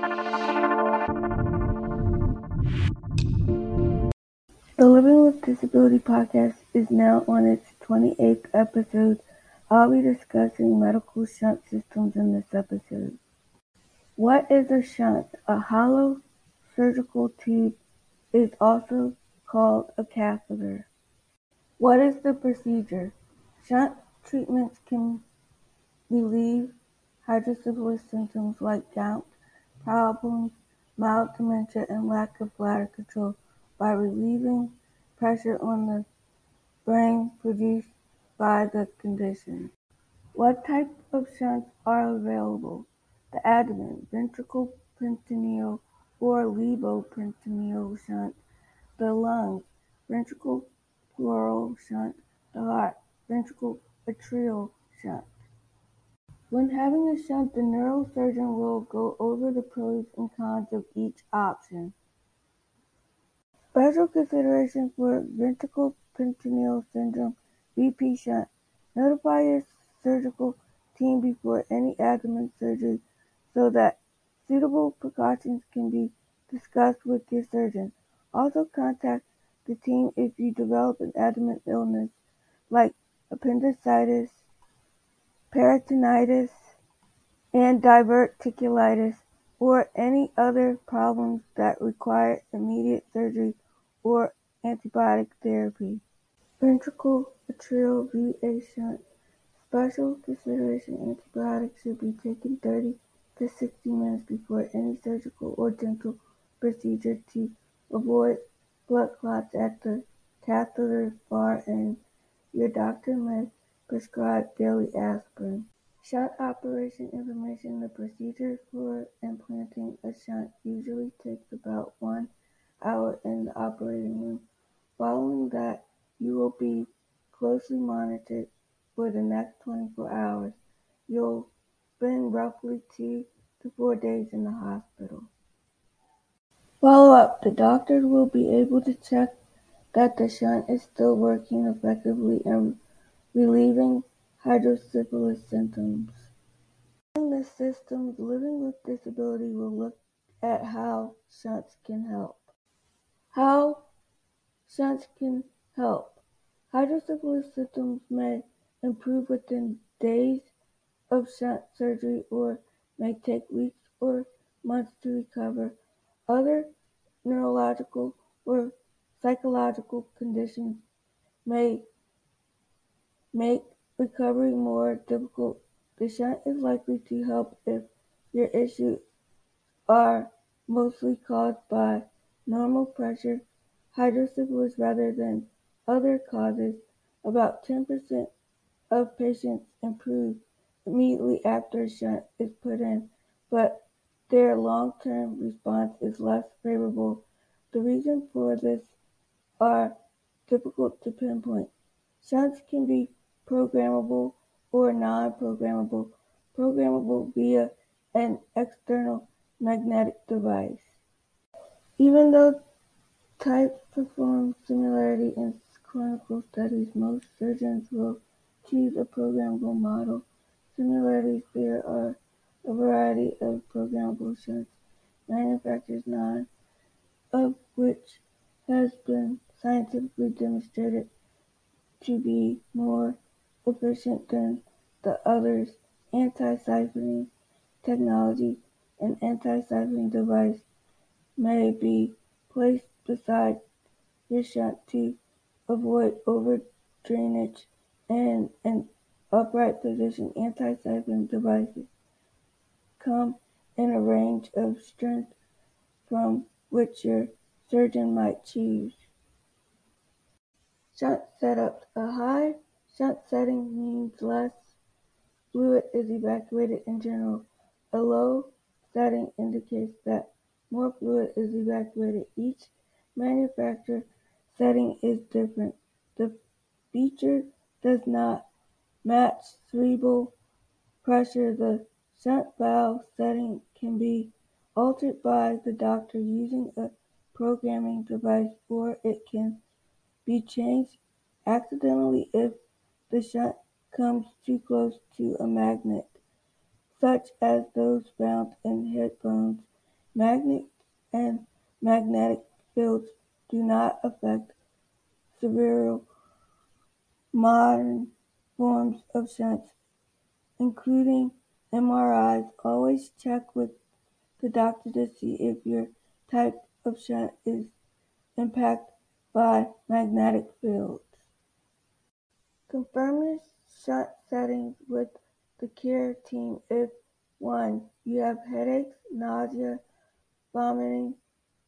The Living with Disability podcast is now on its 28th episode. I'll be discussing medical shunt systems in this episode. What is a shunt? A hollow surgical tube is also called a catheter. What is the procedure? Shunt treatments can relieve hydrocephalus symptoms like gout problems, mild dementia, and lack of bladder control by relieving pressure on the brain produced by the condition. What type of shunts are available? The abdomen, ventricle peritoneal or lumboperitoneal shunt, the lungs, ventricle pleural shunt, the heart, ventricle atrial shunt. When having a shunt, the neurosurgeon will go over the pros and cons of each option. Special consideration for ventricle peritoneal syndrome (VP shunt): Notify your surgical team before any abdomen surgery so that suitable precautions can be discussed with your surgeon. Also contact the team if you develop an abdomen illness like appendicitis, peritonitis, and diverticulitis, or any other problems that require immediate surgery or antibiotic therapy. Ventricle atrial VA shunt. Special consideration antibiotics should be taken 30 to 60 minutes before any surgical or dental procedure to avoid blood clots at the catheter far end. Your doctor may prescribe daily aspirin. Shunt operation information The procedure for implanting a shunt usually takes about one hour in the operating room. Following that, you will be closely monitored for the next 24 hours. You'll spend roughly two to four days in the hospital. Follow up The doctor will be able to check that the shunt is still working effectively and relieving hydrocephalus symptoms. In the systems, Living with Disability will look at how shunts can help. How shunts can help. Hydrocephalus symptoms may improve within days of shunt surgery or may take weeks or months to recover. Other neurological or psychological conditions may make recovery more difficult. The shunt is likely to help if your issues are mostly caused by normal pressure hydrocephalus rather than other causes. About 10% of patients improve immediately after a shunt is put in, but their long-term response is less favorable. The reasons for this are difficult to pinpoint. Shunts can be programmable or non-programmable. Programmable via an external magnetic device. Even though type performs similarly in clinical studies, most surgeons will choose a programmable model. Similarities There are a variety of programmable shunts manufacturers, none of which has been scientifically demonstrated to be more efficient than the others. Anti-siphoning technology An anti-siphoning device may be placed beside your shunt to avoid over-drainage and an upright position. Anti-siphon devices come in a range of strengths from which your surgeon might choose. Shunt setup: A high shunt setting means less fluid is evacuated in general. A low setting indicates that more fluid is evacuated. Each manufacturer setting is different. The feature does not match cerebral pressure. The shunt valve setting can be altered by the doctor using a programming device or it can be changed accidentally if the shunt comes too close to a magnet, such as those found in headphones Magnets and magnetic fields do not affect several modern forms of shunts, including MRIs. Always check with the doctor to see if your type of shunt is impacted by magnetic fields. Confirm your settings with the care team if 1. You have headaches, nausea, vomiting,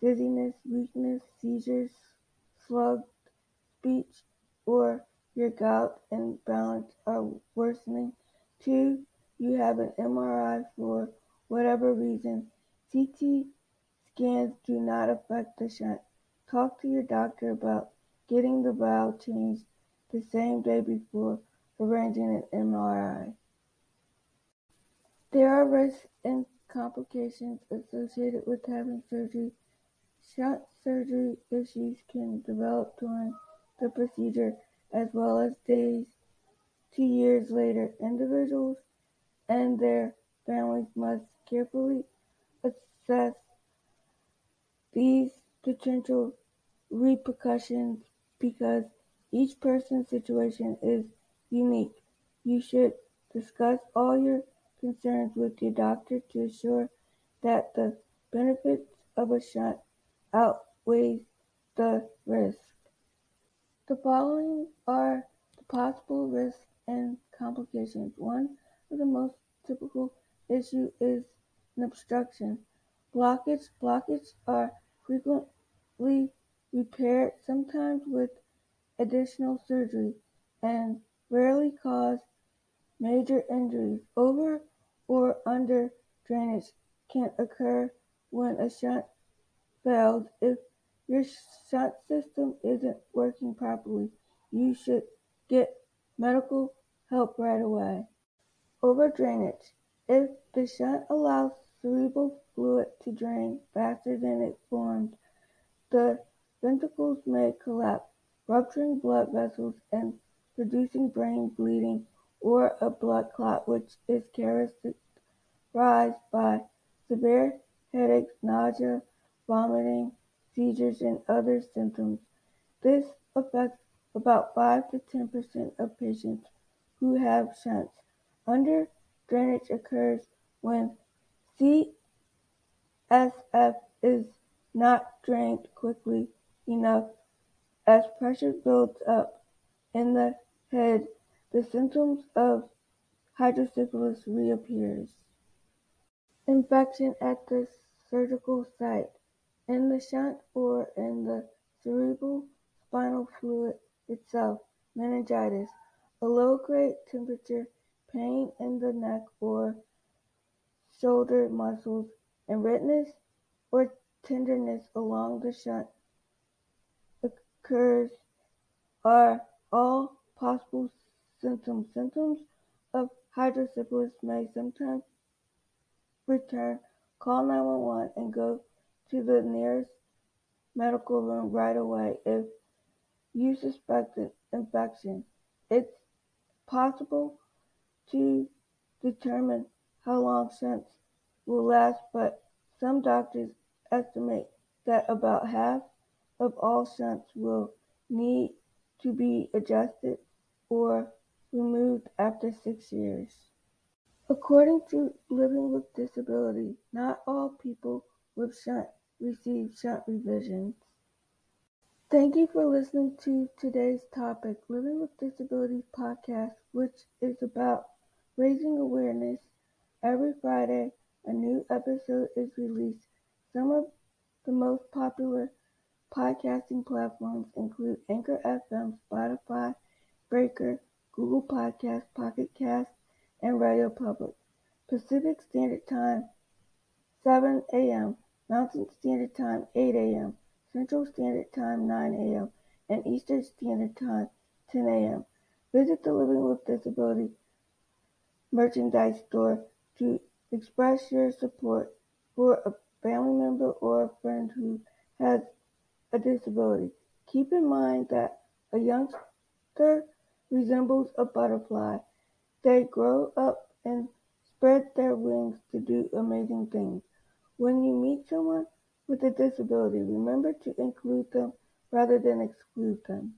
dizziness, weakness, seizures, slugged speech, or your gout and balance are worsening. 2. You have an MRI for whatever reason. CT scans do not affect the shunt. Talk to your doctor about getting the valve changed the same day before arranging an MRI. There are risks and complications associated with having surgery. Shunt surgery issues can develop during the procedure as well as days to years later. Individuals and their families must carefully assess these potential repercussions because each person's situation is unique. You should discuss all your concerns with your doctor to ensure that the benefits of a shunt outweighs the risk. The following are the possible risks and complications. One of the most typical issues is an obstruction. Blockage. Blockage are frequently repaired, sometimes with additional surgery, and rarely cause major injuries. Over or under drainage can occur when a shunt fails. If your shunt system isn't working properly, you should get medical help right away. Over drainage. If the shunt allows cerebral fluid to drain faster than it forms, the ventricles may collapse, rupturing blood vessels and producing brain bleeding or a blood clot, which is characterized by severe headaches, nausea, vomiting, seizures, and other symptoms. This affects about 5 to 10% of patients who have shunts. Under drainage occurs when CSF is not drained quickly enough as pressure builds up in the head. The symptoms of hydrocephalus reappears. Infection at the surgical site, in the shunt or in the cerebral spinal fluid itself. Meningitis, a low-grade temperature, pain in the neck or shoulder muscles, and redness or tenderness along the shunt occurs are all possible symptoms. Symptoms of hydrocephalus may sometimes return. Call 911 and go to the nearest medical room right away if you suspect an infection. It's possible to determine how long shunts will last, but some doctors estimate that about half of all shunts will need to be adjusted or removed after six years. According to Living with Disability, not all people with shunt receive shunt revisions. Thank you for listening to today's topic, Living with Disabilities podcast, which is about raising awareness. Every Friday, a new episode is released. Some of the most popular podcasting platforms include Anchor FM, Spotify, Breaker, Google Podcast, Pocket Cast, and Radio Public. Pacific Standard Time, 7 a.m. Mountain Standard Time, 8 a.m. Central Standard Time 9 a.m. and Eastern Standard Time 10 a.m. Visit the Living with Disability merchandise store to express your support for a family member or a friend who has a disability. Keep in mind that a youngster resembles a butterfly. They grow up and spread their wings to do amazing things. When you meet someone with a disability, remember to include them rather than exclude them.